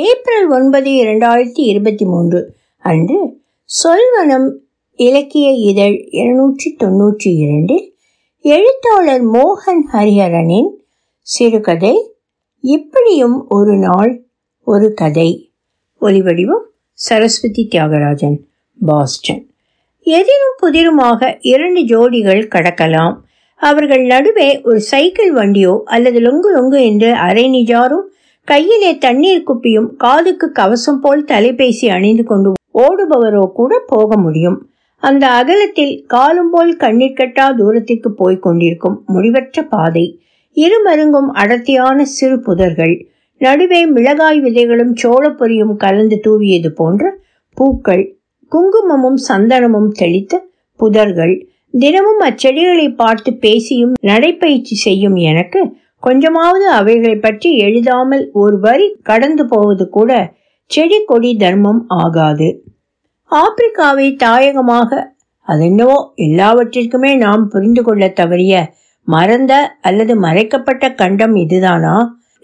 April ஒன்பது இரண்டாயிரத்தி இருபத்தி மூன்று அன்று சொல்வனம் இலக்கிய இதழ் இருநூற்றி தொன்னூற்றி இரண்டில் எழுத்தாளர் மோகன் ஹரிஹரனின் சிறுகதை இப்படியும் ஒரு நாள் ஒரு கதை ஒலிவடிவம் சரஸ்வதி தியாகராஜன் பாஸ்டன். எதிரும் புதிருமாக இரண்டு ஜோடிகள் கடக்கலாம். அவர்கள் நடுவே ஒரு சைக்கிள் வண்டியோ அல்லது லொங்கு லொங்கு என்று அரை நிஜாரும் கையிலே தண்ணீர் குப்பியும் காதுக்கு கவசம் போல் தொலைபேசி அணிந்து கொண்டு ஓடுபவரோ கூட போக முடியும். அந்த அகலத்தில் காலும் போல் கண்ணீர் கட்டா தூரத்திற்கு போய் கொண்டிருக்கும் முடிவற்ற பாதை. இருமருங்கும் அடர்த்தியான சிறு புதர்கள். நடுவே மிளகாய் விதைகளும் சோளப்பொரியும் கலந்து தூவியது போன்ற பூக்கள். குங்குமமும் சந்தனமும் தெளித்த புதர்கள். தினமும் அச்செடிகளை பார்த்து பேசியும் நடைப்பயிற்சி செய்யும் எனக்கு கொஞ்சமாவது அவைகளை பற்றி எழுதாமல் ஒரு வரி கடந்து போவது கூட செடி கொடி தர்மம் ஆகாது. ஆப்பிரிக்காவை தாயகமாக அதென்னவோ எல்லாவற்றிற்குமே நாம் புரிந்து கொள்ள தவறிய மறந்த அல்லது மறைக்கப்பட்ட கண்டம் இதுதானா?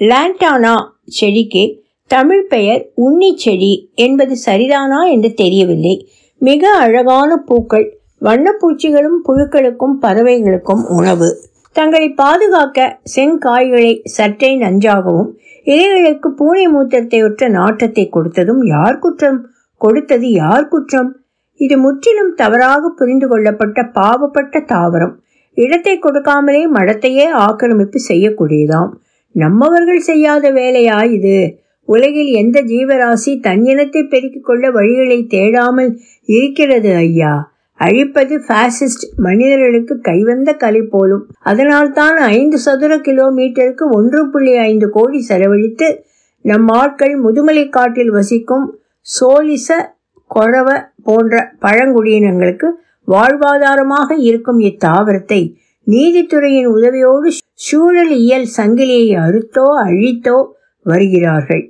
லாண்டானா செடிக்கு தமிழ் பெயர் உன்னி செடி என்பது சரிதானா என்று தெரியவில்லை. மிக அழகான பூக்கள் வண்ணப்பூச்சிகளும் புழுக்களுக்கும் பறவைகளுக்கும் உணவு. தங்களை பாதுகாக்க செங்காய்களை சற்றே நஞ்சாகவும் இலைகளுக்கு பூனை மூத்திரத்தை ஒற்ற நாட்டத்தை கொடுத்ததும் யார் குற்றம்? கொடுத்தது யார் குற்றம்? இது முற்றிலும் தவறாக புரிந்து கொள்ளப்பட்ட பாவப்பட்ட தாவரம். இடத்தை கொடுக்காமலே மடத்தையே ஆக்கிரமிப்பு செய்யக்கூடியதாம். நம்மவர்கள் செய்யாத வேலையா இது? உலகில் எந்த ஜீவராசி தன்னினத்தை பெருக்கிக் கொள்ள வழிகளை தேடாமல் இருக்கிறது ஐயா. அழிப்பது பாசிஸ்ட் மனிதர்களுக்கு கைவந்த கலை போலும். அதனால்தான் ஐந்து சதுர கிலோமீட்டருக்கு ஒன்று புள்ளி ஐந்து கோடி செலவழித்து நம் ஆட்கள் முதுமலை காட்டில் வசிக்கும் சோலிச கொழவ போன்ற பழங்குடியினங்களுக்கு வாழ்வாதாரமாக இருக்கும் இத்தாவரத்தை நீதித்துறையின் உதவியோடு சூழலியல் சங்கிலியை அறுத்தோ அழித்தோ வருகிறார்கள்.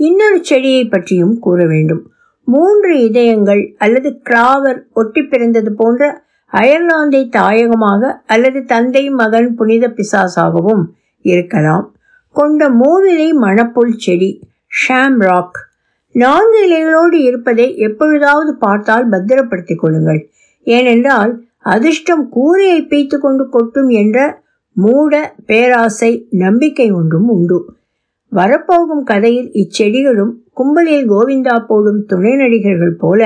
இன்னொரு செடியை பற்றியும் கூற வேண்டும். மூன்று இதயங்கள் அல்லது கிராவர் ஒட்டி பிறந்தது போன்ற அயர்லாந்தை தாயகமாக அல்லது தந்தை மகன் புனித பிசாசாகவும் இருக்கலாம். கொண்ட மூவிலை மணப்புல் செடி ஷாம் ராக் நான்கு இலைகளோடு இருப்பதை எப்பொழுதாவது பார்த்தால் பத்திரப்படுத்திக் கொள்ளுங்கள். ஏனென்றால் அதிர்ஷ்டம் கூரையை பீத்து கொண்டு கொட்டும் என்ற மூட பேராசை நம்பிக்கை ஒன்றும் உண்டு. வரப்போகும் கதையில் இச்செடிகளும் கும்பலில் கோவிந்தா போடும் துணை நடிகர்கள் போல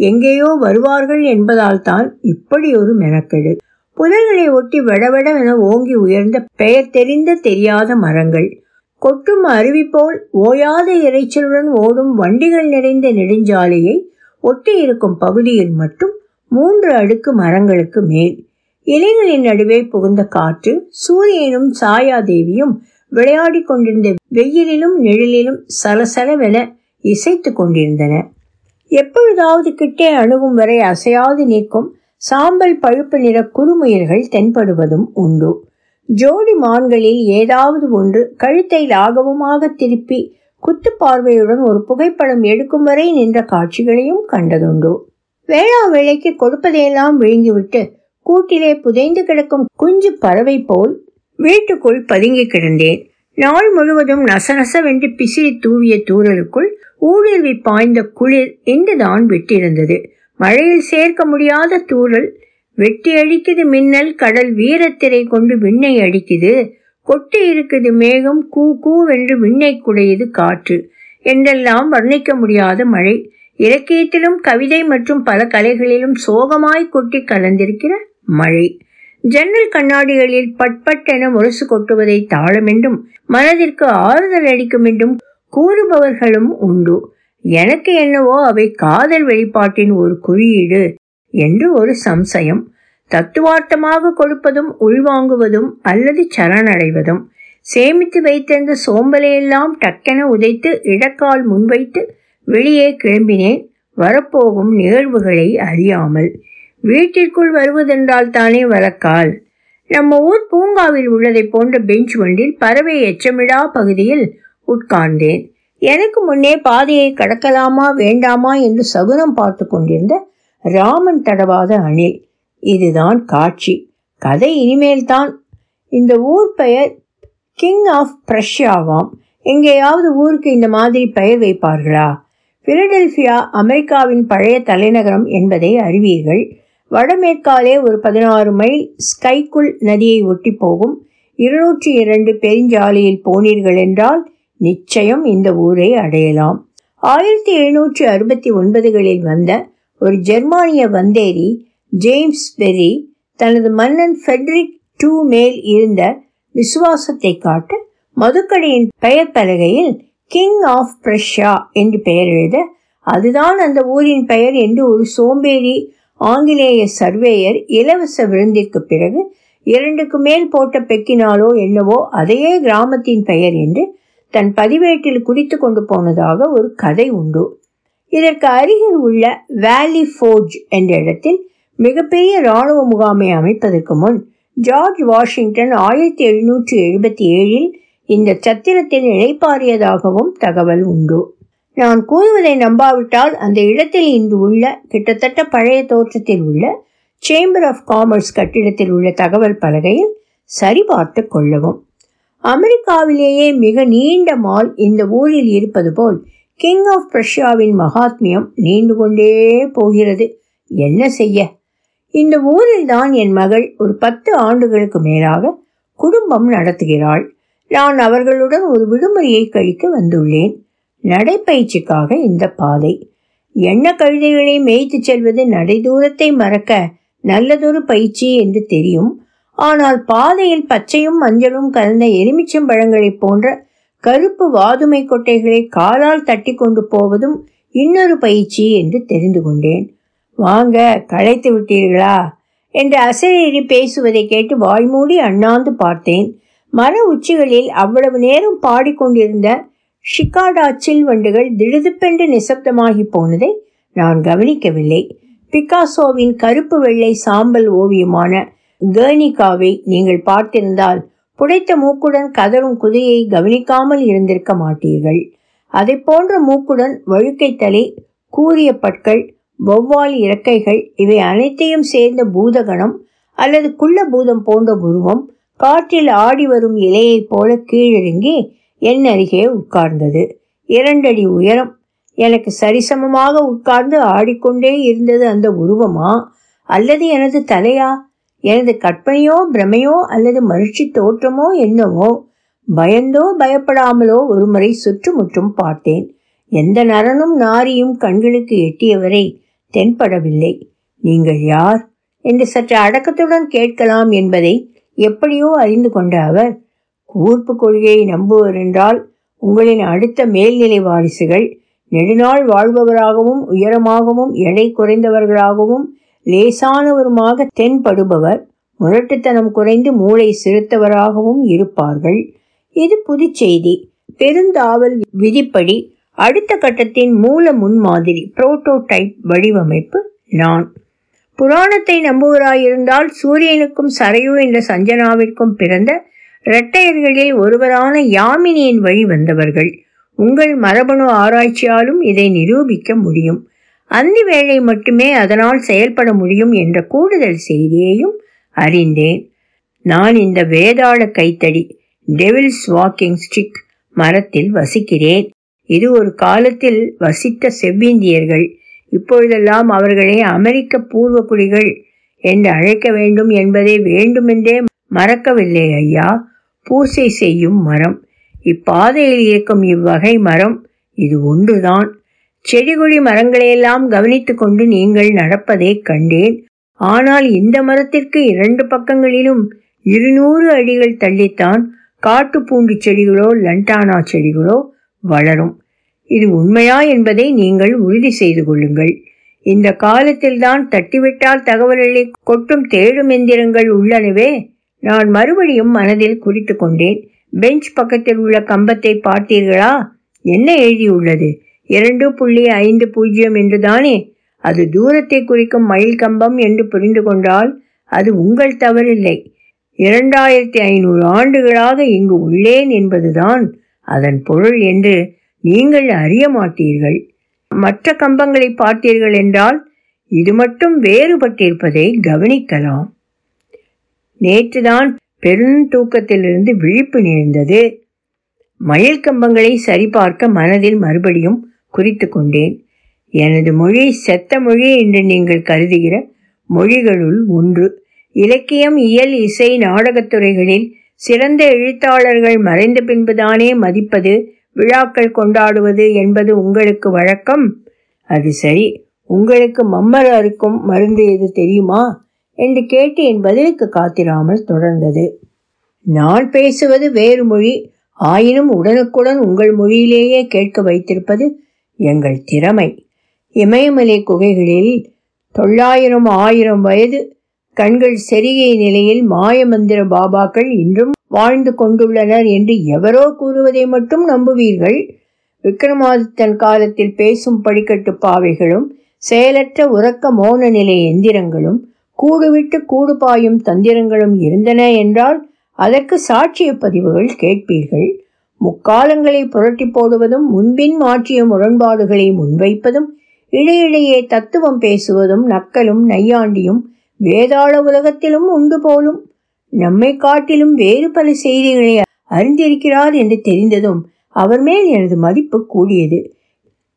எங்கேயோ வருவார்கள் என்பதால் தான் இப்படி ஒரு மெனக்கெடு. புதர்களை ஒட்டி வடவடவென ஓங்கி உயர்ந்த பெயர் தெரிந்த தெரியாத மரங்கள். கொட்டும் அருவி போல் ஓயாத இறைச்சலுடன் ஓடும் வண்டிகள் நிறைந்த நெடுஞ்சாலையை ஒட்டி இருக்கும் பகுதியில் மட்டும் மூன்று அடுக்கு மரங்களுக்கு மேல். இலைகளின் நடுவே புகுந்த காற்று சூரியனும் சாயாதேவியும் விளையாடி கொண்டிருந்த வெயிலிலும் நிழலிலும் சலசலவென இசைத்து கொண்டிருந்தன. எப்பொழுதாவது கிட்டே அணுகும் வரை அசையாது நிற்கும் சாம்பல் பழுப்பு நிற குறுமுயல்கள் தென்படுவதும் உண்டு. ஜோடி மான்களில் ஏதாவது ஒன்று கழுத்தை லாகவமாக திருப்பி குத்து பார்வையுடன் ஒரு புகைப்படம் எடுக்கும் வரை நின்ற காட்சிகளையும் கண்டதுண்டு. வேளா வேளைக்கு கொடுப்பதையெல்லாம் விழுங்கிவிட்டு கூட்டிலே புதைந்து கிடக்கும் குஞ்சு பறவை போல் வீட்டுக்குள் பதுங்கி கிடந்தேன். நாள் முழுவதும் நசநசவென்று பிசிறி தூவிய தூரலுக்குள் ஊடுருவி பாய்ந்த குளிர் இன்றுதான் விட்டிருந்தது. மழையில் சேர்க்க முடியாத தூரல் வெட்டி அடிக்குது மின்னல் கடல் வீரத்திரை கொண்டு விண்ணை அடிக்குது கொட்டி இருக்குது மேகம் கூ கூவென்று விண்ணை குடையுது காற்று. என்றெல்லாம் வர்ணிக்க முடியாத மழை. இலக்கியத்திலும் கவிதை மற்றும் பல கலைகளிலும் சோகமாய் கொட்டி கலந்திருக்கிற மழை. ஜன்னல் கண்ணாடிகளில் பட்பட்டென முரசு கொட்டுவதை தாளமென்றும் மனதிற்கு ஆறுதல் அளிக்கும் என்றும் கூறுபவர்களும் உண்டு. எனக்கு என்னவோ அவை காதல் வெளிப்பாட்டின் ஒரு குறியீடு என்று ஒரு சம்சயம். தத்துவார்த்தமாக கொடுப்பதும் உள்வாங்குவதும் அல்லது சரணடைவதும். சேமித்து வைத்திருந்த சோம்பலையெல்லாம் டக்கென உதைத்து இடக்கால் முன்வைத்து வெளியே கிளம்பினேன். வரப்போகும் நிகழ்வுகளை அறியாமல். வீட்டிற்குள் வருவதென்றால் தானே வரக்கால். நம்ம ஊர் பூங்காவில் உள்ளதை போன்ற பெஞ்ச் ஒன்றில் பறவை எச்சமிடா பகுதியில் உட்கார்ந்தேன். எனக்கு முன்னே பாதையை கடக்கலாமா வேண்டாமா என்று சகுனம் பார்த்து கொண்டிருந்த ராமன் தடவாத அணில். இதுதான் காட்சி. கதை இனிமேல் தான் இந்த ஊர் பெயர் கிங் ஆஃப் பிரஷ்யாவாம் எங்கேயாவது ஊருக்கு இந்த மாதிரி பெயர் வைப்பார்களா? பிலடெல்பியா அமெரிக்காவின் பழைய தலைநகரம் என்பதை அறிவீர்கள். வடமேற்காலே ஒரு பதினாறு மைல் ஸ்கைக்குள் நதியை ஒட்டி போகும். இருநூற்றி இரண்டு பெருஞ்சாலையில் போனீர்கள் என்றால் நிச்சயம் இந்த ஊரை அடையலாம். ஆயிரத்தி எழுநூற்றி அறுபத்தி ஒன்பதுகளில் வந்த ஒரு ஜெர்மானிய வந்தேரி ஜேம்ஸ் பெரி தனது மன்னன் ஃபெட்ரிக் டூ மேல் இருந்த விசுவாசத்தை காட்ட மதுக்கடையின் பெயர் பலகையில் கிங் ஆஃப் பிரஷ்யா என்று பெயர் எழுத அதுதான் அந்த ஊரின் பெயர் என்று ஒரு சோம்பேறி ஆங்கிலேய சர்வேயர் இலவச விருந்திற்கு பிறகு இரண்டுக்கு மேல் போட்ட பெக்கினாலோ என்னவோ அதையே கிராமத்தின் பெயர் என்று தன் பதிவேட்டில் குறித்து கொண்டு போனதாக ஒரு கதை உண்டு. இதற்கு அருகில் உள்ள வேலி ஃபோர்ஜ் என்ற இடத்தில் மிகப்பெரிய இராணுவ முகாமை அமைப்பதற்கு முன் ஜார்ஜ் வாஷிங்டன் ஆயிரத்தி எழுநூற்றி எழுபத்தி ஏழில் இந்த சத்திரத்தில் இழைப்பாரியதாகவும் தகவல் உண்டு. நான் கூறுவதை நம்பாவிட்டால் அந்த இடத்தில் இன்று உள்ள கிட்டத்தட்ட பழைய தோற்றத்தில் உள்ள சேம்பர் ஆஃப் காமர்ஸ் கட்டிடத்தில் உள்ள தகவல் பலகையில் சரிபார்த்து கொள்ளவும். அமெரிக்காவிலேயே மிக நீண்ட மால் இந்த ஊரில் இருப்பது போல் கிங் ஆஃப் பிரஷ்யாவின் மகாத்மியம் நீண்டு கொண்டே போகிறது. என்ன செய்ய? இந்த ஊரில் தான் என் மகள் ஒரு பத்து ஆண்டுகளுக்கு மேலாக குடும்பம் நடத்துகிறாள். நான் அவர்களுடன் ஒரு விடுமுறையை கழிக்க வந்துள்ளேன். நடைப்பயிற்சிக்காக இந்த பாதை. எண்ண கழுதைகளை மேய்த்து செல்வது நடைதூரத்தை மறக்க நல்லதொரு பயிற்சி என்று தெரியும். ஆனால் பாதையில் பச்சையும் மஞ்சளும் கலந்த எலுமிச்சம் பழங்களைப் போன்ற கருப்பு வாதுமை கொட்டைகளை காலால் தட்டி கொண்டு போவதும் இன்னொரு பயிற்சி என்று தெரிந்து கொண்டேன். வாங்க களைத்து விட்டீர்களா? என்று அசரேறி பேசுவதை கேட்டு வாய்மூடி அண்ணாந்து பார்த்தேன். மர உச்சிகளில் அவ்வளவு நேரம் பாடிக்கொண்டிருந்த ஷிகாடா சில்வண்டுகள் திடுதிப்பென்று நிசப்தமாகி போனதை நான் கவனிக்கவில்லை. பிகாசோவின் கருப்பு வெள்ளை சாம்பல் ஓவியமான கேர்னிகாவை நீங்கள் பார்த்திருந்தால் புடைத்த மூக்குடன் கதரும் குதிரையை கவனிக்காமல் இருந்திருக்க மாட்டீர்கள். அதை போன்ற மூக்குடன் வழுக்கை தலை கூரிய பற்கள் வௌவால் இறக்கைகள் இவை அனைத்தையும் சேர்ந்த பூதகணம் அல்லது குள்ள பூதம் போன்ற உருவம் காற்றில் ஆடி வரும் இலையைப் போல கீழிறங்கி என் அருகே உட்கார்ந்தது. இரண்டடி உயரம். எனக்கு சரிசமமாக உட்கார்ந்து ஆடிக்கொண்டே இருந்தது அந்த உருவமா? அல்லது எனது தலையா? எனது கற்பனையோ பிரமையோ அல்லது மகிழ்ச்சி தோற்றமோ என்னவோ? பயந்தோ பயப்படாமலோ ஒருமுறை சுற்றுமுற்றும் பார்த்தேன். எந்த நரனும் நாரியும் கண்களுக்கு எட்டியவரை தென்படவில்லை. நீங்கள் யார்? என்று சற்று அடக்கத்துடன் கேட்கலாம் என்பதை எப்படியோ அறிந்து கொண்ட அவர் கூர்ப்பு கொள்கையை நம்புவர் என்றால் உங்களின் அடுத்த மேல்நிலை வாரிசுகள் நெடுநாள் வாழ்பவராகவும் உயரமாகவும் எடை குறைந்தவர்களாகவும் லேசானவருமாக தென்படுபவர் முரட்டுத்தனம் குறைந்து மூளை சிறுத்தவராகவும் இருப்பார்கள். இது புதுச்செய்தி பெருந்தாவல் விதிப்படி அடுத்த கட்டத்தின் மூல முன்மாதிரி புரோட்டோடைப் வடிவமைப்பு நான். புராணத்தை நம்புவராயிருந்தால் சூரியனுக்கும் சரையு என்ற சஞ்சனாவிற்கும் பிறந்த இரட்டையர்களில் ஒருவரான யாமினியின் வழி வந்தவர்கள். உங்கள் மரபணு ஆராய்ச்சியாலும் இதை நிரூபிக்க முடியும். அந்தி வேளை மட்டுமே அதனால் செயல்பட முடியும் என்ற கூடுதல் செய்தியையும் அறிந்தேன். நான் இந்த வேதாள கைத்தடி டெவில்ஸ் வாக்கிங் ஸ்டிக் மரத்தில் வசிக்கிறேன். இது ஒரு காலத்தில் வசித்த செவ்விந்தியர்கள். இப்பொழுதெல்லாம் அவர்களை அமெரிக்க பூர்வக்குடிகள் என்று அழைக்க வேண்டும் என்பதை வேண்டுமென்றே மறக்கவில்லை ஐயா. பூசை செய்யும் மரம். இப்பாதையில் இருக்கும் இவ்வகை மரம் இது ஒன்றுதான். செடிகொடி மரங்களையெல்லாம் கவனித்துக் கொண்டு நீங்கள் நடப்பதை கண்டேன். ஆனால் இந்த மரத்திற்கு இரண்டு பக்கங்களிலும் இருநூறு அடிகள் தள்ளித்தான் காட்டுப்பூண்டு செடிகளோ லண்டானா செடிகளோ வளரும். இது உண்மையா என்பதை நீங்கள் உறுதி செய்து கொள்ளுங்கள். இந்த காலத்தில்தான் தட்டிவிட்டால் தகவல்களை கொட்டும் தேடும் எந்திரங்கள் உள்ளனவே. நான் மறுபடியும் மனதில் குறித்து கொண்டேன். பெஞ்ச் பக்கத்தில் உள்ள கம்பத்தை பார்த்தீர்களா? என்ன எழுதியுள்ளது? இரண்டு புள்ளி ஐந்து பூஜ்ஜியம் என்றுதானே? அது தூரத்தை குறிக்கும் மயில் கம்பம் என்று புரிந்து கொண்டால் அது உங்கள் தவறில்லை. இரண்டாயிரத்தி ஐநூறு ஆண்டுகளாக இங்கு உள்ளேன் என்பதுதான் அதன் பொருள் என்று நீங்கள் அறிய மாட்டீர்கள். மற்ற கம்பங்களை பார்த்தீர்கள் என்றால் இது மட்டும் வேறுபட்டிருப்பதை கவனிக்கலாம். நேற்றுதான் பெருந்தூக்கத்திலிருந்து விழிப்பு நேர்ந்தது மயில் கம்பங்களை சரிபார்க்க மனதில் மறுபடியும் குறித்து கொண்டேன். எனது மொழி செத்த மொழி என்று நீங்கள் கருதுகிற மொழிகளுள் ஒன்று. இலக்கியம் இயல் இசை நாடகத்துறைகளில் சிறந்த எழுத்தாளர்கள் மறைந்த பின்புதானே மதிப்பது விழாக்கள் கொண்டாடுவது என்பது உங்களுக்கு வழக்கம்? அது சரி. உங்களுக்கு மம்மர் அறுக்கும் மருந்து எது தெரியுமா? என்று கேட்டு என் பதிலுக்கு காத்திராமல் தொடர்ந்தது. நான் பேசுவது வேறு மொழி. ஆயினும் உடனுக்குடன் உங்கள் மொழியிலேயே கேட்க வைத்திருப்பது எங்கள் திறமை. இமயமலை குகைகளில் தொள்ளாயிரம் ஆயிரம் வயது கண்கள் செருகிய நிலையில் மாயமந்திர பாபாக்கள் இன்றும் வாழ்ந்து கொண்டுள்ளனர் என்று எவரோ கூறுவதை மட்டும் நம்புவீர்கள். விக்ரமாதித்தன் காலத்தில் பேசும் படிக்கட்டு பாவைகளும் செயலற்ற உறக்க மோன நிலை எந்திரங்களும் கூடுவிட்டு கூடு பாயும் தந்திரங்களும் இருந்தன என்றால் அதற்கு சாட்சிய பதிவுகள் கேட்பீர்கள். முக்காலங்களை புரட்டி போடுவதும் முன்பின் மாற்றிய முரண்பாடுகளை முன்வைப்பதும் இடையிடையே தத்துவம் பேசுவதும் நக்கலும் நையாண்டியும் வேதாள உலகத்திலும் உண்டு போலும் நம்மை காட்டிலும் வேறு பல செய்திகளை அறிந்திருக்கிறார் என்று தெரிந்ததும் அவர் மேல் எனது மதிப்பு கூடியது.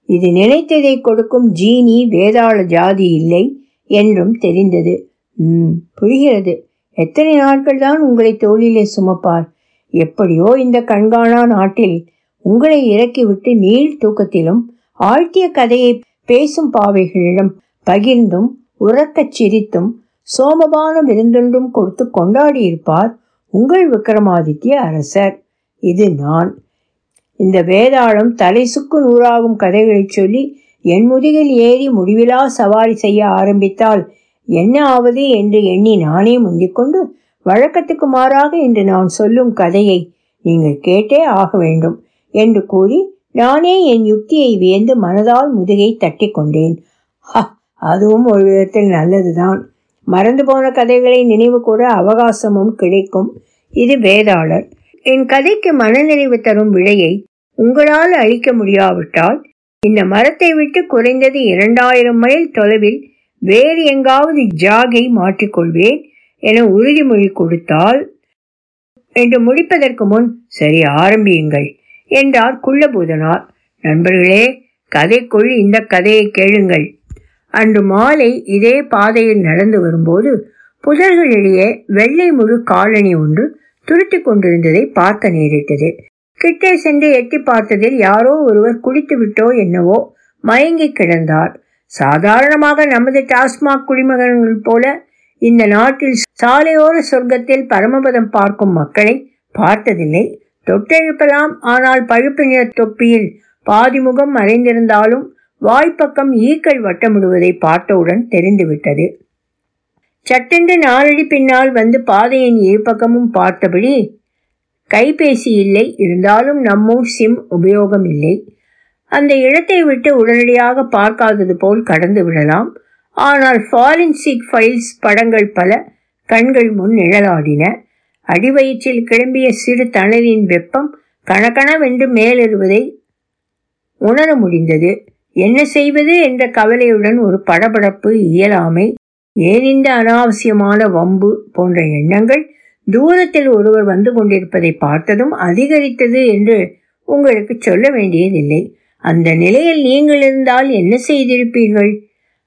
இது நினைத்ததை கொடுக்கும் ஜீனி வேதாள ஜாதி இல்லை என்றும் தெரிந்தது. ம் புரிகிறது. எத்தனை நாட்கள் தான் உங்களை தோளிலே சுமப்பார். எப்படியோ இந்த கண்காணா நாட்டில் உங்களை இறக்கிவிட்டு நீள் தூக்கத்திலும் ஆழ்த்திய கதையை பேசும் பாவைகளிடம் பகிர்ந்தும் உறக்கச் சிரித்தும் சோமபான விருந்தொன்றும் கொடுத்து கொண்டாடியிருப்பார் உங்கள் விக்ரமாதித்ய அரசர். இது நான். இந்த வேதாளம் தலை சுக்கு நூறாகும் கதைகளை சொல்லி என் முதுகில் ஏறி முடிவிலா சவாரி செய்ய ஆரம்பித்தால் என்ன ஆவது என்று எண்ணி நானே முந்திக்கொண்டு வழக்கத்துக்கு மாறாக இன்று நான் சொல்லும் கதையை நீங்கள் கேட்டே ஆக வேண்டும் என்று கூறி நானே என் யுக்தியை வியந்து மனதால் முதுகை தட்டி கொண்டேன். அதுவும் ஒரு விதத்தில் நல்லதுதான். மறந்து போன கதைகளை நினைவு கூற அவகாசமும் கிடைக்கும். இது வேதாளர். என் கதைக்கு மனநிறைவு தரும் விடையை உங்களால் அளிக்க முடியாவிட்டால் இந்த மரத்தை விட்டு குறைந்தது இரண்டாயிரம் மைல் தொலைவில் வேறு எங்காவது ஜாகை மாற்றிக்கொள்வேன் என உறுதிமொழி கொடுத்தால் என்று முடிப்பதற்கு முன் சரி ஆரம்பியுங்கள் என்றார் குள்ளபூதனார். நண்பர்களே கதைக்குள் இந்த கதையை கேளுங்கள். அன்று மாலை இதே பாதையில் நடந்து வரும்போது புதர்களிடையே வெள்ளை முழு காலணி ஒன்று துருத்தி கொண்டிருந்ததை பார்க்க நேரிட்டது. கிட்டே சென்று எட்டி பார்த்ததில் யாரோ ஒருவர் குடித்து விட்டோ என்னவோ மயங்கி கிடந்தார். சாதாரணமாக நமது டாஸ்மாக் குடிமகன்கள் போல இந்த நாட்டில் சாலையோர சொர்க்கத்தில் பரமபதம் பார்க்கும் மக்களை பார்த்ததில்லை. தொட்டெழுப்பலாம் ஆனால் பழுப்பு நிற தொப்பியில் பாதிமுகம் மறைந்திருந்தாலும் வாய்ப்பக்கம் ஈக்கள் வட்டமிடுவதை பார்த்தவுடன் தெரிந்துவிட்டது. சட்டென்று நாலடி பின்னால் வந்து பாதையின் இருபக்கமும் பார்த்தபடி கைபேசி இல்லை. இருந்தாலும் நம்மூர் சிம் உபயோகம் இல்லை. அந்த இடத்தை விட்டு உடனடியாக பார்க்காதது போல் கடந்து விடலாம். ஆனால் ஃபாலின்சிக் ஃபைல்ஸ் படங்கள் பல கண்கள் முன் நிழலாடின. அடிவயிற்றில் கிளம்பிய சிறு தணலின் வெப்பம் கணக்கணவென்று மேலெறுவதை உணர முடிந்தது. என்ன செய்வது? என்ற கவலையுடன் ஒரு படபடப்பு இயலாமை ஏன் இந்த அனாவசியமான வம்பு போன்ற எண்ணங்கள் தூரத்தில் ஒருவர் வந்து கொண்டிருப்பதை பார்த்ததும் அதிகரித்தது என்று உங்களுக்கு சொல்ல வேண்டியதில்லை. அந்த நிலையில் நீங்கள் இருந்தால் என்ன செய்திருப்பீர்கள்?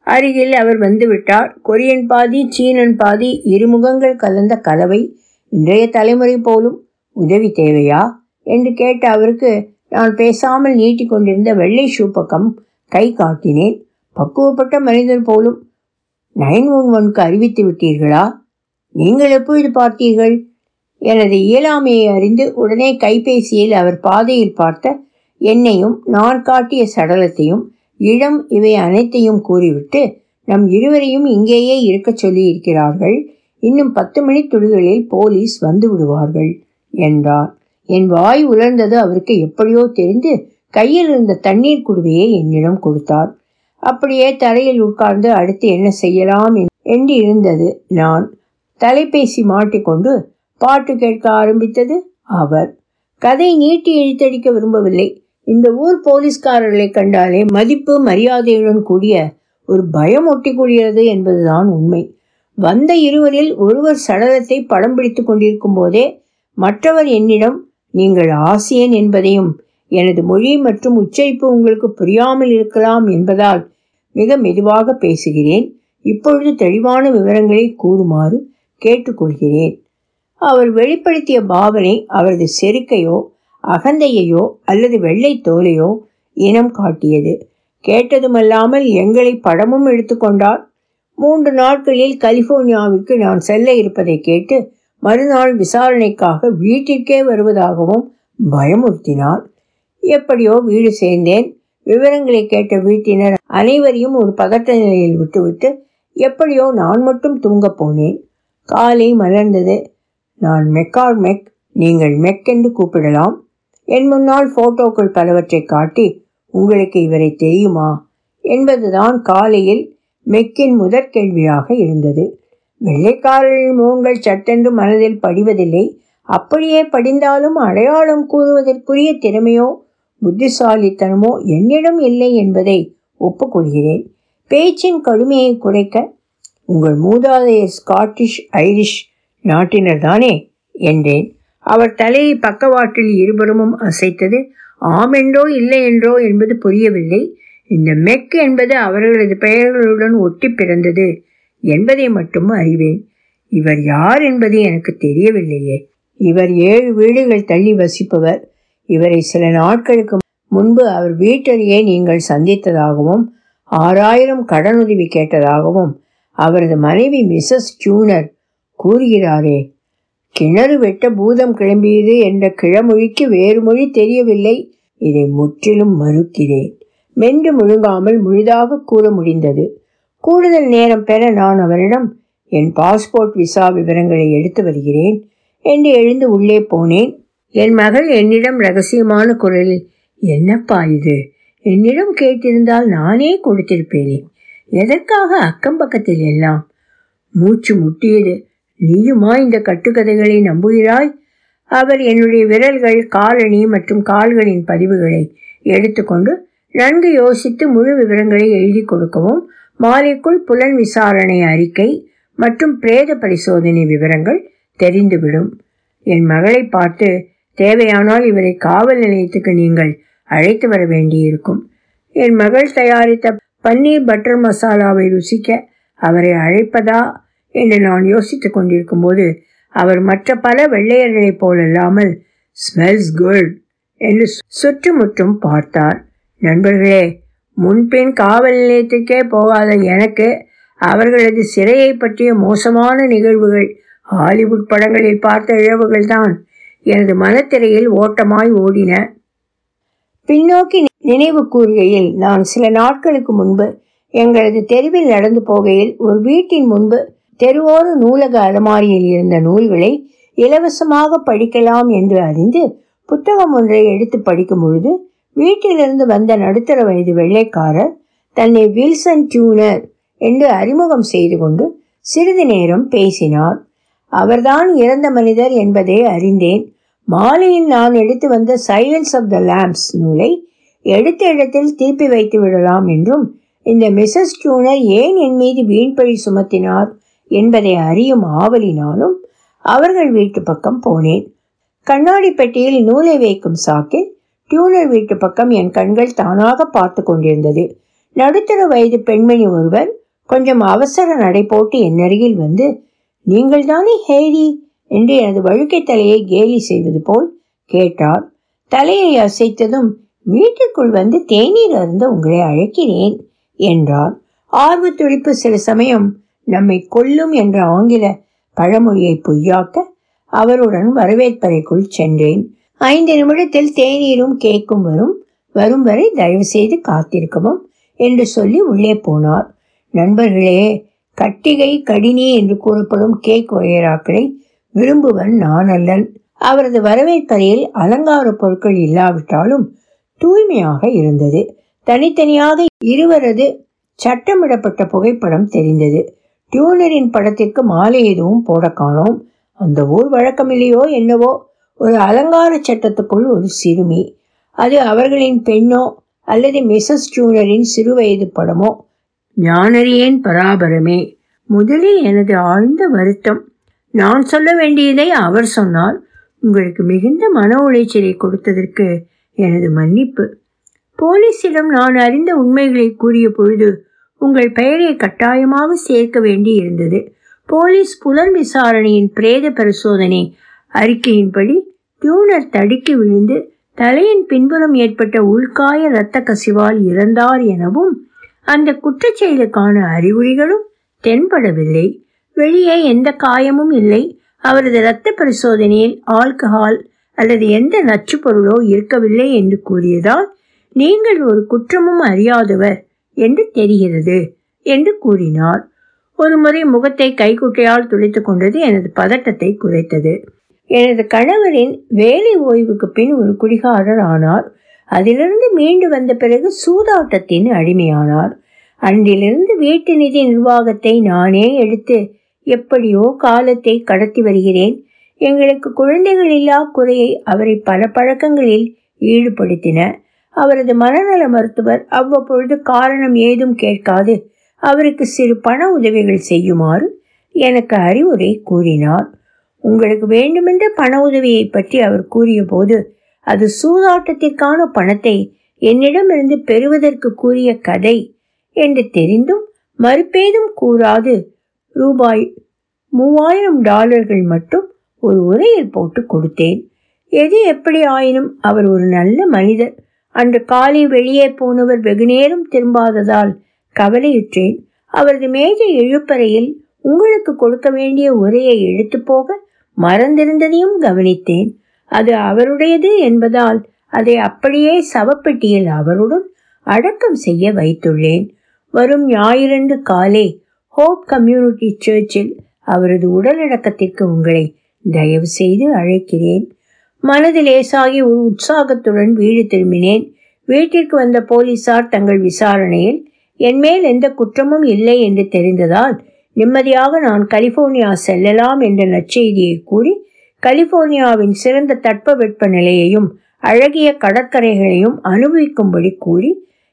அருகில் அவர் வந்துவிட்டார். கொரியன் பாதி சீனன் பாதி இருமுகங்கள் கலந்த கலவை இன்றைய தலைமுறை போலும் உதவி தேவையா? என்று கேட்ட அவருக்கு நான் பேசாமல் நீட்டி கொண்டிருந்த வெள்ளை ஷூ பக்கம் கை காட்டினேன். பக்குவப்பட்ட மனிதர் போலும் நைன் ஒன் ஒன்க்கு அறிவித்து விட்டீர்களா? நீங்கள் எப்பொழுது பார்த்தீர்கள்? எனது இயலாமையை அறிந்து உடனே கைபேசியில் அவர் பாதையில் பார்த்த என்னையும் நான் காட்டிய சடலத்தையும் இடம் இவை அனைத்தையும் கூறிவிட்டு நம் இருவரையும் இங்கேயே இருக்கச் சொல்லியிருக்கிறார்கள். இன்னும் பத்து மணி துளிகளில் போலீஸ் வந்து விடுவார்கள் என்றார். என் வாய் உலர்ந்தது அவருக்கு எப்படியோ தெரிந்து கையில் இருந்த தண்ணீர் குடுவையை என்னிடம் கொடுத்தார். அப்படியே தரையில் உட்கார்ந்து அடுத்து என்ன செய்யலாம் என்று இருந்தது நான். தலைபேசி மாட்டிக்கொண்டு பாட்டு கேட்க ஆரம்பித்தது அவர். கதை நீட்டி இழுத்தடிக்க விரும்பவில்லை. இந்த ஊர் போலீஸ்காரர்களை கண்டாலே மதிப்பு மரியாதையுடன் கூடிய ஒரு பயம் ஒட்டி கூடியது என்பதுதான் உண்மை. வந்த இருவரில் ஒருவர் சடலத்தை படம் பிடித்து கொண்டிருக்கும் போதே மற்றவர் என்னிடம் நீங்கள் ஆசியன் என்பதையும் எனது மொழி மற்றும் உச்சரிப்பு உங்களுக்கு புரியாமல் இருக்கலாம் என்பதால் மிக மெதுவாக பேசுகிறேன். இப்பொழுது தெளிவான விவரங்களை கூறுமாறு கேட்டுக்கொள்கிறேன். அவர் வெளிப்படுத்திய பாவனை அவரது செருக்கையோ அகந்தையையோ அல்லது வெள்ளை தோலையோ இனம் காட்டியது. கேட்டதுமல்லாமல் எங்களை படமும் எடுத்துக்கொண்டார் மூன்று நாட்களில் கலிபோர்னியாவிற்கு நான் செல்ல இருப்பதை கேட்டு மறுநாள் விசாரணைக்காக வீட்டிற்கே வருவதாகவும் பயமுறுத்தினார் எப்படியோ வீடு சேர்ந்தேன். விவரங்களை கேட்ட வீட்டினர் அனைவரையும் ஒரு பதட்ட நிலையில் விட்டுவிட்டு எப்படியோ நான் மட்டும் தூங்கப் போனேன். காலை மலர்ந்தது. நான் மெக்கார் மெக் நீங்கள் மெக் என்று கூப்பிடலாம். என் முன்னால் போட்டோக்கள் பலவற்றை காட்டி உங்களுக்கு இவரை தெரியுமா? என்பதுதான் காலையில் மெக்கின் முதற் கேள்வியாக இருந்தது. வெள்ளைக்காரர்கள் முகங்கள் சட்டென்று மனதில் படிவதில்லை. அப்படியே படிந்தாலும் அடையாளம் கூறுவதற்குரிய திறமையோ புத்திசாலித்தனமோ என்னிடம் இல்லை என்பதை ஒப்புக்கொள்கிறேன். பேச்சின் கடுமையை குறைக்க உங்கள் மூதாதைய ஸ்காட்டிஷ் ஐரிஷ் நாட்டினர் தானே என்றேன். அவர் தலையை பக்கவாட்டில் இருபுறமும் அசைத்தது. ஆமென்றோ இல்லை என்றோ என்பது புரியவில்லை. இந்த மெக் என்பது அவர்களது பெயர்களுடன் ஒட்டி பிறந்தது என்பதை மட்டும் அறிவேன். இவர் யார் என்பது எனக்கு தெரியவில்லையே. இவர் ஏழு வீடுகள் தள்ளி வசிப்பவர். இவரை சில நாட்களுக்கு முன்பு அவர் வீட்டறியை நீங்கள் சந்தித்ததாகவும் ஆறாயிரம் கடனுதவி கேட்டதாகவும் அவரது மனைவி மிஸ்ஸஸ் டியூனர் கூறுகிறாரே. கிணறு வெட்ட பூதம் கிளம்பியது என்ற கிழமொழிக்கு வேறு மொழி தெரியவில்லை. இதை முற்றிலும் மறுக்கிறேன். மென்று முழுங்காமல் முழுதாக கூற முடிந்தது. கூடுதல் நேரம் பெற நான் அவரிடம் என் பாஸ்போர்ட் விசா விவரங்களை எடுத்து வருகிறேன் என்று எழுந்து உள்ளே போனேன். என் மகள் என்னிடம் ரகசியமான குரலில் என்னப்பா இது? என்னிடம் கேட்டிருந்தால் நானே கொடுத்திருப்பேனே. எதற்காக அக்கம் பக்கத்தில் எல்லாம்? மூச்சு முட்டியது. நீயுமா இந்த கட்டுக்கதைகளை நம்புகிறாய்? அவர் என்னுடைய விரல்கள் காலணி மற்றும் கால்களின் பதிவுகளை எடுத்துக்கொண்டு நன்கு யோசித்து முழு விவரங்களை எழுதி கொடுக்கவும் மாலைக்குள் புலன் விசாரணை அறிக்கை மற்றும் பிரேத பரிசோதனை விவரங்கள் தெரிந்துவிடும். என் மகளை பார்த்து தேவையானால் இவரை காவல் நிலையத்துக்கு நீங்கள் அழைத்து வர வேண்டியிருக்கும். என் மகள் தயாரித்த பன்னீர் பட்டர் மசாலாவை ருசிக்க அவரை அழைப்பதா? என்று நான் யோசித்துக் கொண்டிருக்கும் போது அவர் மற்ற பல வெள்ளையர்களைப் போலல்லாமல் ஸ்மெல்ஸ் குட் என்று சுற்றுமுற்றும் பார்த்தார். நண்பர்களே முன்பின் காவல் நிலையத்துக்கே போகாத எனக்கு அவர்களது சிறையை பற்றிய மோசமான நிகழ்வுகள் ஹாலிவுட் படங்களில் பார்த்த இழவுகள் தான் எனது மனத்திரையில் ஓட்டமாய் ஓடின. பின்னோக்கி நினைவு கூறுகையில் நான் சில நாட்களுக்கு முன்பு எங்களது தெருவில் நடந்து போகையில் ஒரு வீட்டின் முன்பு தெருவோர நூலக அலமாரியில் இருந்த நூல்களை இலவசமாக படிக்கலாம் என்று அறிந்து புத்தகம் ஒன்றை எடுத்து படிக்கும் பொழுது வீட்டிலிருந்து வந்த நடுத்தர வயது வெள்ளைக்காரர் தன்னை வில்சன் டியூனர் என்று அறிமுகம் செய்து கொண்டு சிறிது நேரம் பேசினார். அவர்தான் இறந்த மனிதர் என்பதை அறிந்தேன். மாலையில் நான் எடுத்து வந்த சைலன்ஸ் ஆஃப் த லேம்ப்ஸ் நூலை எடுத்த இடத்தில் திருப்பி வைத்து விடலாம் என்றும் இந்த மிஸ்ஸஸ் டியூனர் ஏன் என் மீது வீண்பழி சுமத்தினார்? என்பதை அறியும் ஆவலினாலும் அவர்கள் வீட்டு பக்கம் போனேன். கண்ணாடி பெட்டியில் நூலை வைக்கும் சாக்கில் டியூனர் வீட்டு பக்கம் என் கண்கள் தானாக பார்த்து கொண்டிருந்தது. நடுத்தர வயது பெண்மணி ஒருவர் கொஞ்சம் அவசர நடை போட்டு என் அருகில் வந்து நீங்கள் தானே ஹேரி? என்று எனது வழுக்கை தலையை கேலி செய்வது போல் கேட்டார். தலையை அசைத்ததும் வீட்டுக்குள் வந்து தேநீர் அருந்த உங்களை அழைக்கிறேன் என்றார். ஆர்வத்துடிப்பு சில சமயம் நம்மை கொல்லும் என்ற ஆங்கில பழமொழியை பொய்யாக்க அவருடன் வரவேற்பறைக்குள் சென்றேன். ஐந்து நிமிடத்தில் தேநீரும் கேக்கும் வரும் வரும் வரை தயவு செய்து காத்திருக்கவும் என்று சொல்லி உள்ளே போனார். நண்பர்களே கட்டிகை கடினி என்று கூறப்படும் கேக் வகைராக்களை விரும்புவன் நான் அல்லன். அவரது வரவேற்பறையில் அலங்கார பொருட்கள் இல்லாவிட்டாலும் தூய்மையாக இருந்தது. தனித்தனியாக இருவரது சட்டமிடப்பட்ட புகைப்படம் தெரிந்தது. டியூனரின் படத்திற்கு மாலை எதுவும் போட காணோம். அந்த ஊர் வழக்கமில்லையோ என்னவோ ஒரு அலங்கார சட்டத்துக்குள் ஒரு சிறுமி. அது அவர்களின் பெண்ணோ அல்லது மிஸ்ஸஸ் டியூனரின் சிறுவயது படமோ? ஞானறியேன் பராபரமே. முதலில் எனது ஆழ்ந்த வருத்தம். நான் சொல்ல வேண்டியதை அவர் சொன்னால் உங்களுக்கு மிகுந்த மன உளைச்சலை கொடுத்ததற்கு எனது மன்னிப்பு. போலீசிடம் நான் அறிந்த உண்மைகளை கூறிய பொழுது உங்கள் பெயரை கட்டாயமாக சேர்க்க வேண்டி இருந்தது போலீஸ் புலன் விசாரணையின் பிரேத பரிசோதனை அறிக்கையின்படி டியூனர் தடுக்கி விழுந்து தலையின் பின்புறம் ஏற்பட்ட உள்காய இரத்த கசிவால் இறந்தார் எனவும் அந்த குற்றச்செயலுக்கான அறிகுறிகளும் தென்படவில்லை. வெளியே எந்த காயமும் இல்லை. அவரது இரத்த பரிசோதனையில் ஆல்கஹால் அல்லது எந்த நச்சுப்பொருளோ இருக்கவில்லை என்று கூறியதால் நீங்கள் ஒரு குற்றமும் அறியாதவர். என்று தெரிகிறது என்று கூறினார். ஒரு முறை முகத்தை கைக்குட்டையால் துடைத்து கொண்டது எனது பதட்டத்தை குறைத்தது. எனது கணவரின் வேலை ஓய்வுக்கு பின் ஒரு குடிகாரர் ஆனார். அதிலிருந்து மீண்டு வந்த பிறகு சூதாட்டத்தின் அடிமையானார். அன்றிலிருந்து வீட்டு நிதி நிர்வாகத்தை நானே எடுத்து எப்படியோ காலத்தை கடத்தி வருகிறேன். எங்களுக்கு குழந்தைகள் இல்லா குறையை அவரை பல பழக்கங்களில் ஈடுபடுத்தின. அவரது மனநல மருத்துவர் அவ்வப்பொழுது காரணம் ஏதும் கேட்காது. அவருக்கு சிறு பண உதவிகள் செய்யுமாறு எனக்கு அறிவுரை கூறினார். உங்களுக்கு வேண்டுமென்ற பண உதவியை பற்றி அவர் கூறியபோது அது சூதாட்டத்திற்கான பணத்தை என்னிடமிருந்து பெறுவதற்கு கூறிய கதை என்று தெரிந்தும் மறுப்பேதும் கூறாது. ரூபாய் மூவாயிரம் டாலர்கள் மட்டும் ஒரு உரையில் போட்டு கொடுத்தேன். எது எப்படி ஆயினும் அவர் ஒரு நல்ல மனிதர். அன்று காலை வெளியே போனவர் வெகுநேரம் திரும்பாததால் கவலையுற்றேன். அவரது மேஜை இழுப்பறையில் உங்களுக்கு கொடுக்க வேண்டிய உரையை எடுத்து போக மறந்திருந்ததையும் கவனித்தேன். அது அவருடையது என்பதால் அதை அப்படியே சவப்பெட்டியில் அவருடன் அடக்கம் செய்ய வைத்துள்ளேன். வரும் ஞாயிறன்று காலை ஹோப் கம்யூனிட்டி சர்ச்சில் அவரது உடலடக்கத்திற்கு உங்களை தயவு செய்து அழைக்கிறேன். மனது லேசாகி ஒரு உற்சாகத்துடன் வீடு திரும்பினேன். வீட்டிற்கு வந்த போலீசார் தங்கள் விசாரணையில் என்மேல் எந்த குற்றமும் இல்லை என்று தெரிந்ததால் நிம்மதியாக நான் கலிபோர்னியா செல்லலாம் என்ற நற்செய்தியை கூறி கலிபோர்னியாவின் சிறந்த தட்பவெட்ப நிலையையும் அழகிய கடற்கரைகளையும் அனுபவிக்கும்படி கூறி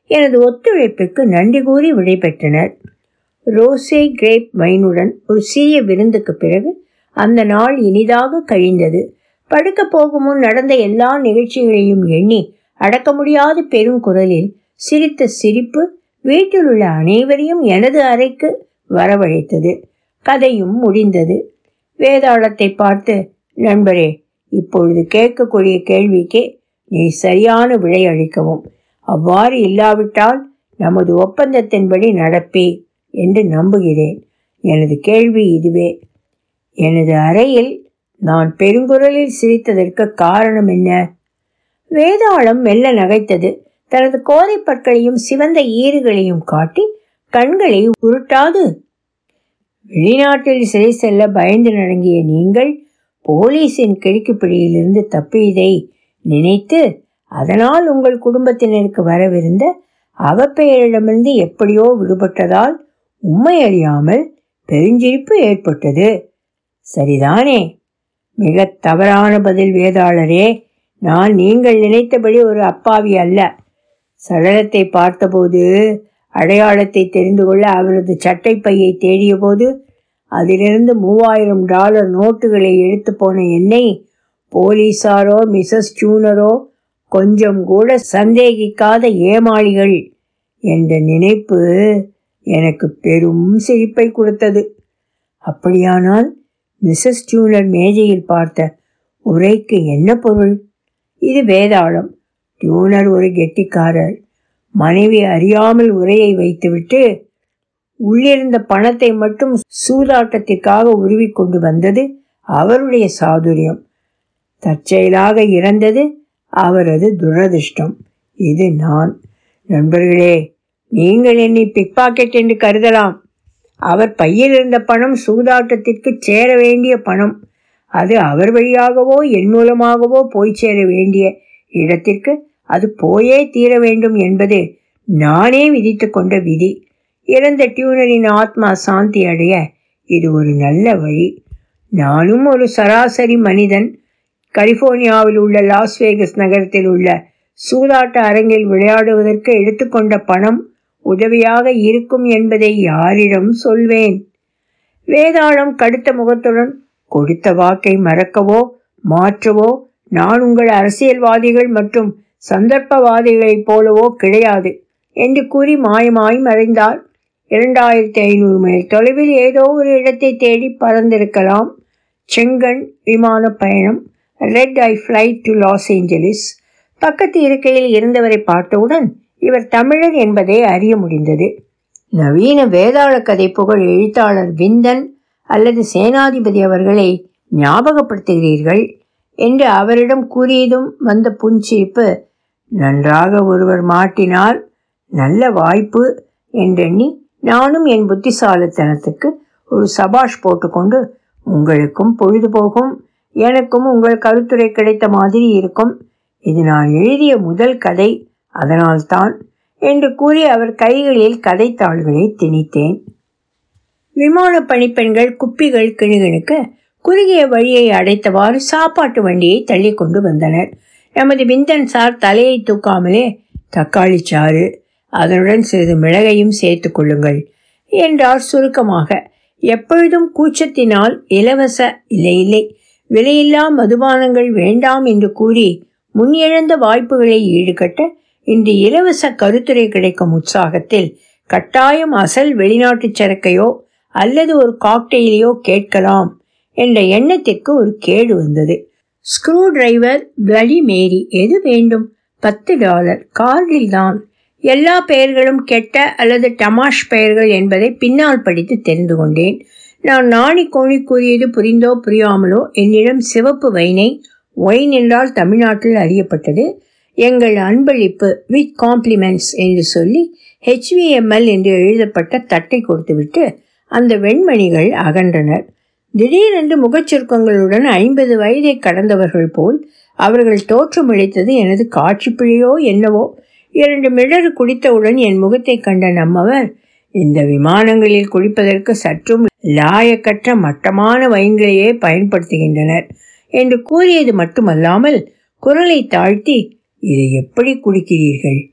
எனது ஒத்துழைப்புக்கு நன்றி கூறி விடைபெற்றனர். ரோசே கிரேப் வைனுடன் ஒரு சிறிய விருந்துக்கு பிறகு அந்த நாள் இனிதாக கழிந்தது. படுக்க போகும் முன் நடந்த எல்லா நிகழ்ச்சிகளையும் எண்ணி அடக்க முடியாத பெருங்குரலில் சிரித்த சிரிப்பு வீட்டில் உள்ள அனைவரையும் எனது அறைக்கு வரவழைத்தது. கதையும் முடிந்தது. வேதாளத்தை பார்த்து நண்பரே இப்பொழுது கேட்கக்கூடிய கேள்விக்கே நீ சரியான விடை அளிக்கவும். அவ்வாறு இல்லாவிட்டால் நமது ஒப்பந்தத்தின்படி நடப்பே என்று நம்புகிறேன். எனது கேள்வி இதுவே. எனது அறையில் நான் பெருங்குரலில் சிரித்ததற்கு காரணம் என்ன? வேதாளம் மெல்ல நகைத்தது. தனது கோரை பற்களையும் சிவந்த ஈறுகளையும் காட்டி கண்களை உருட்டாது. வெளிநாட்டில் சிறை செல்ல பயந்து நடங்கிய நீங்கள் போலீஸின் கிழக்குப்பிடியிலிருந்து தப்பியதை நினைத்து அதனால் உங்கள் குடும்பத்தினருக்கு வரவிருந்த அவப்பெயரிடமிருந்து எப்படியோ விடுபட்டதால் உண்மை அறியாமல் பெருஞ்சிரிப்பு ஏற்பட்டது. சரிதானே? மிக தவறான பதில் வேதாளரே நான் நீங்கள் நினைத்தபடி ஒரு அப்பாவி அல்ல. சடலத்தை பார்த்தபோது அடையாளத்தை தெரிந்து கொள்ள அவரது சட்டை பையை தேடிய போது அதிலிருந்து மூவாயிரம் டாலர் நோட்டுகளை எடுத்து போன என்னை போலீசாரோ மிஸ்ஸஸ் டியூனரோ கொஞ்சம் கூட சந்தேகிக்காத ஏமாளிகள் என்ற நினைப்பு எனக்கு பெரும் சிரிப்பை கொடுத்தது. அப்படியானால் மிஸ்ஸஸ் டியூனர் மேஜையில் பார்த்த உரைக்கு என்ன பொருள்? இது வேதாளம். டியூனர் ஒரு கெட்டிக்காரர். மனைவி அறியாமல் உரையை வைத்துவிட்டு உள்ளிருந்த பணத்தை மட்டும் சூதாட்டத்திற்காக உருவி கொண்டு வந்தது அவருடைய சாதுரியம். தற்செயலாக இறந்தது அவரது துரதிர்ஷ்டம். இது நான். நண்பர்களே நீங்கள் என்னை பிக் பாக்கெட் என்று கருதலாம். அவர் பையில் இருந்த பணம் சூதாட்டத்திற்கு சேர வேண்டிய பணம். அது அவர் வழியாகவோ என் மூலமாகவோ போய் சேர வேண்டிய இடத்திற்கு அது போயே தீர வேண்டும் என்பது நானே விதித்து கொண்ட விதி. இறந்த டியூனரின் ஆத்மா சாந்தி அடைய இது ஒரு நல்ல வழி. நானும் ஒரு சராசரி மனிதன். கலிபோர்னியாவில் உள்ள லாஸ் வேகஸ் நகரத்தில் உள்ள சூதாட்ட அரங்கில் விளையாடுவதற்கு எடுத்துக்கொண்ட பணம் உதவியாக இருக்கும் என்பதை யாரிடம் சொல்வேன்? வேதாளம் கடுத்த முகத்துடன் கொடுத்த வாக்கை மறக்கவோ மாற்றவோ நான் உங்கள் அரசியல்வாதிகள் மற்றும் சந்தர்ப்பவாதிகளைப் போலவோ கிடையாது என்று கூறி மாயமாய் மறைந்தார் இரண்டாயிரத்தி ஐநூறு மைல் தொலைவில் ஏதோ ஒரு இடத்தை தேடி பறந்திருக்கலாம். செங்கன் விமான பயணம் red eye flight to Los Angeles பக்கத்து இருக்கையில் இருந்தவரை பார்த்தவுடன் இவர் தமிழர் என்பதை அறிய முடிந்தது. நவீன வேதாள கதை புகழ் எழுத்தாளர் விந்தன் அல்லது சேனாதிபதி அவர்களை ஞாபகப்படுத்துகிறீர்கள் என்று அவரிடம் கூறியதும் வந்த புன்சிரிப்பு நன்றாக ஒருவர் மாட்டினால் நல்ல வாய்ப்பு என்றெண்ணி நானும் என் புத்திசாலித்தனத்துக்கு ஒரு சபாஷ் போட்டுக்கொண்டு உங்களுக்கும் பொழுதுபோகும் எனக்கும் உங்கள் கருத்துரை கிடைத்த மாதிரி இருக்கும். இது நான் எழுதிய முதல் கதை. அதனால்தான் என்று கூறி அவர் கைகளில் கதைத்தாள்களை திணித்தேன். விமான பணிப்பெண்கள் குப்பிகள் கிணுகிணுக்க குறுகிய வழியை அடைத்தவாறு சாப்பாட்டு வண்டியை தள்ளி கொண்டு வந்தனர். நமது விந்தன் சார் தலையை தூக்காமலே தக்காளி சாறு அதனுடன் சிறிது மிளகையும் சேர்த்து கொள்ளுங்கள் என்றார் சுருக்கமாக. எப்பொழுதும் கூச்சத்தினால் இலவச இல்லை இல்லை விலையில்லா மதுபானங்கள் வேண்டாம் என்று கூறி முன்னிழந்த வாய்ப்புகளை ஈடுகட்ட இன்று இலவச கருத்துரை கிடைக்கும் உற்சாகத்தில் கட்டாயம் அசல் வெளிநாட்டு சரக்கையோ அல்லது ஒரு காக்டெயிலையோ கேட்கலாம் என்ற எண்ணத்திற்கு ஒரு கேடு வந்தது. ஸ்க்ரூ டிரைவர் பிளடி மேரி எது வேண்டும்? பத்து டாலர் கார்டில் தான். எல்லா பெயர்களும் கெட்ட அல்லது டமாஷ் பெயர்கள் என்பதை பின்னால் படித்து தெரிந்து கொண்டேன். நான் நாணி கோணி கூறியது புரிந்தோ புரியாமலோ என்னிடம் சிவப்பு வைனை ஒயின் என்றால் தமிழ்நாட்டில் அறியப்பட்டது. எங்கள் அன்பளிப்பு வித் காம்ப்ளிமெண்ட்ஸ் என்று சொல்லி ஹெச்விஎம்எல் என்று எழுதப்பட்ட தட்டை கொடுத்துவிட்டு அந்த வெண்மணிகள் அகன்றனர். திடீரென்று முகச்சுருக்கங்களுடன் ஐம்பது வயதை கடந்தவர்கள் போல் அவர்கள் தோற்றமளித்தது எனது காட்சிப்பிழையோ என்னவோ. இரண்டு மிடறு குடித்தவுடன் என் முகத்தை கண்ட நம்மவர் இந்த விமானங்களில் குடிப்பதற்கு சற்றும் லாயக்கற்ற மட்டமான வைன்களையே பயன்படுத்துகின்றனர் என்று கூறியது மட்டுமல்லாமல் குரலை தாழ்த்தி இதை எப்படி குடிக்கிறீர்கள்?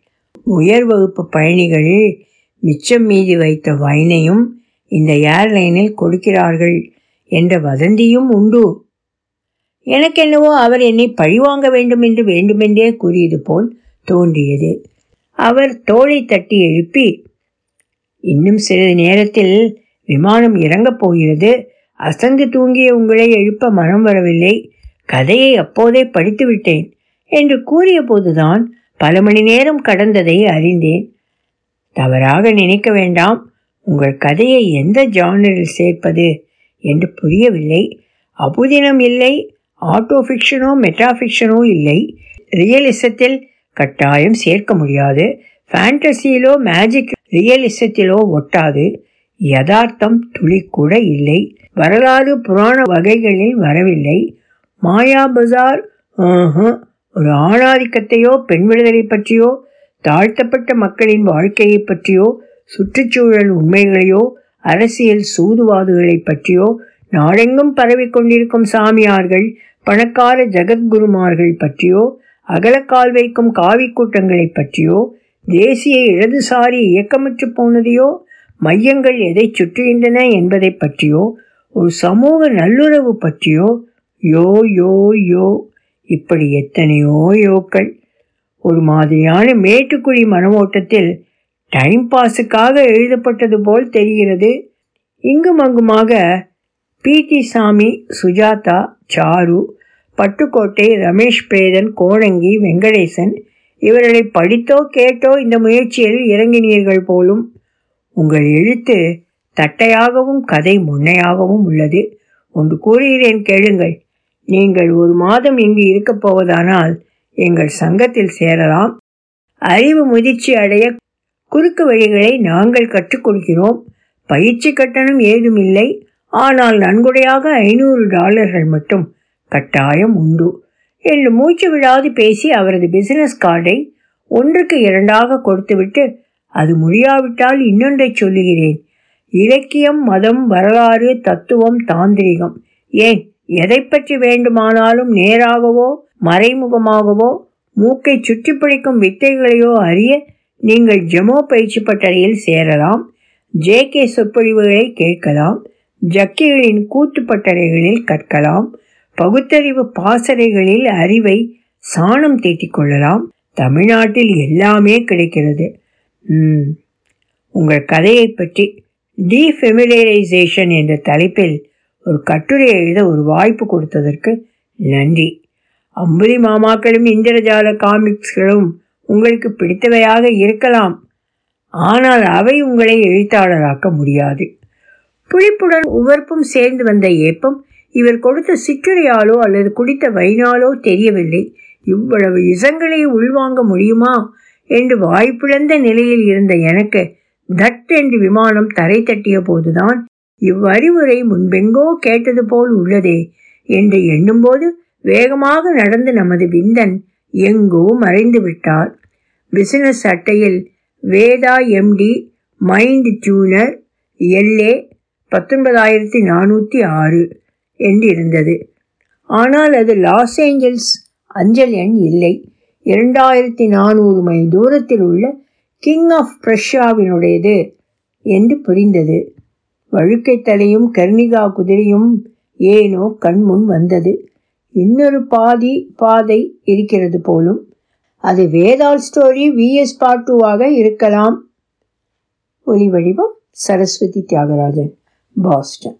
உயர் வகுப்பு பயணிகள் மிச்சம் மீதி வைத்த வைனையும் இந்த ஏர்லைனில் கொடுக்கிறார்கள் என்ற வதந்தியும் உண்டு. எனக்கென்னவோ அவர் என்னை பழிவாங்க வேண்டும் என்று வேண்டுமென்றே கூறியது போல் தோன்றியது. அவர் தோளை தட்டி எழுப்பி இன்னும் சிறிது நேரத்தில் விமானம் இறங்கப் போகிறது. அசந்து தூங்கிய உங்களை எழுப்ப மனம் வரவில்லை. கதையை அப்போதே படித்து விட்டேன் என்று கூறியபோதுதான் பல மணி நேரம் கடந்ததை அறிந்தேன். தவறாக நினைக்க வேண்டாம். உங்கள் கதையை எந்த ஜானரில் சேர்ப்பது என்று புரியவில்லை. அபுதினம் இல்லை ஆட்டோ ஃபிக்ஷனோ மெட்டாஃபிக்ஷனோ இல்லை. ரியலிசத்தில் கட்டாயம் சேர்க்க முடியாது. ஃபேண்டசியிலோ மேஜிக் ரியலிசத்திலோ ஒட்டாது. யதார்த்தம் துளி கூட இல்லை. வரலாறு புராண வகைகளில் வரவில்லை. மாயா பஜார் ஒரு ஆணாதிக்கத்தையோ பெண் விடுதலை பற்றியோ தாழ்த்தப்பட்ட மக்களின் வாழ்க்கையை பற்றியோ சுற்றுச்சூழல் உண்மைகளையோ அரசியல் சூதுவாதுகளை பற்றியோ நாடெங்கும் பரவி கொண்டிருக்கும் சாமியார்கள் பணக்கார ஜெகத்குருமார்கள் பற்றியோ அகலக்கால் வைக்கும் காவி கூட்டங்களை பற்றியோ தேசிய இடதுசாரி இயக்கமற்று போனதையோ மையங்கள் எதை சுற்றுகின்றன என்பதை பற்றியோ ஒரு சமூக நல்லுறவு பற்றியோ யோ யோ யோ இப்படி எத்தனையோ யோக்கள். ஒரு மாதிரியான மேட்டுக்குழி மனமோட்டத்தில் டைம் பாஸுக்காக எழுதப்பட்டது போல் தெரிகிறது. இங்கும் அங்குமாக பிடி சாமி சுஜாதா சாரு பட்டுக்கோட்டை ரமேஷ் பிரேதன் கோணங்கி வெங்கடேசன் இவர்களை படித்தோ கேட்டோ இந்த முயற்சியில் இறங்கினீர்கள் போலும் உங்கள் எழுத்து தட்டையாகவும் கதை முன்னையாகவும் உள்ளது. ஒன்று கூறுகிறேன் கேளுங்கள். நீங்கள் ஒரு மாதம் இங்கு இருக்கப் போவதானால் எங்கள் சங்கத்தில் சேரலாம். அறிவு முதிர்ச்சி அடைய குறுக்கு வழிகளை நாங்கள் கற்றுக் கொடுக்கிறோம் பயிற்சி கட்டணம் ஏதும் இல்லை ஆனால் நன்கொடையாக ஐநூறு டாலர்கள் மட்டும் கட்டாயம் உண்டு. என்று மூச்சு விடாது பேசி அவரது பிசினஸ் கார்டை ஒன்றுக்கு இரண்டாக கொடுத்துவிட்டு அது முடியாவிட்டால் இன்னொன்றை சொல்லுகிறேன். இலக்கியம் மதம் வரலாறு தத்துவம் தாந்திரிகம். ஏன் எதை பற்றி வேண்டுமானாலும் நேராகவோ மறைமுகமாகவோ மூக்கை சுற்றி பிடிக்கும் வித்தைகளையோ அறிய நீங்கள் ஜெமோ பயிற்சி பட்டறையில் சேரலாம். ஜே கே சொற்பொழிவுகளை கேட்கலாம். ஜக்கிகளின் கூத்து பட்டறைகளில் கற்கலாம். பகுத்தறிவு பாசறைகளில் அறிவை சாணம் தீட்டிக்கொள்ளலாம் தமிழ்நாட்டில் எல்லாமே கிடைக்கிறது. ம், உங்கள் கதையை பற்றி டீஃபெமிலைசேஷன் என்ற தலைப்பில் ஒரு கட்டுரை எழுத ஒரு வாய்ப்பு கொடுத்ததற்கு நன்றி. அம்புலி மாமாக்களும் இந்திரஜால காமிக்ஸ்களும் உங்களுக்கு பிடித்தவையாக இருக்கலாம். ஆனால் அவை உங்களை எழுத்தாளராக்க முடியாது. புளிப்புடன் உவர்ப்பும் சேர்ந்து வந்த ஏப்பம் இவர் கொடுத்த சிற்றுரையாலோ அல்லது குடித்த வைனாலோ தெரியவில்லை. இவ்வளவு இசங்களை உள்வாங்க முடியுமா என்று வாய்ப்பிழந்த நிலையில் இருந்த எனக்கு தட் என்று விமானம் தரை தட்டிய போதுதான் இவ்வறிவுரை முன்பெங்கோ கேட்டது போல் உள்ளதே என்று எண்ணும்போது வேகமாக நடந்து நமது விந்தன் எங்கோ மறைந்து விட்டார். பிசினஸ் அட்டையில் Veda MD mind tuner LA பத்தொன்பதாயிரத்தி நானூற்றி ஆறு என்று இருந்தது ஆனால் அது லாஸ் ஏஞ்சல்ஸ் அஞ்சல் எண் இல்லை. இரண்டாயிரத்தி நானூறு மைல் தூரத்தில் உள்ள கிங் ஆஃப் பிரஷ்யாவினுடையது என்று புரிந்தது. வழுக்கைத் தலையும் கர்ணிகா குதிரையும் ஏனோ கண்முன் வந்தது. இன்னொரு பாதி பாதை இருக்கிறது போலும் அது வேதாள் ஸ்டோரி விஎஸ் பாட்டுவாக இருக்கலாம். ஒலி வடிவம் சரஸ்வதி தியாகராஜன் பாஸ்டன்.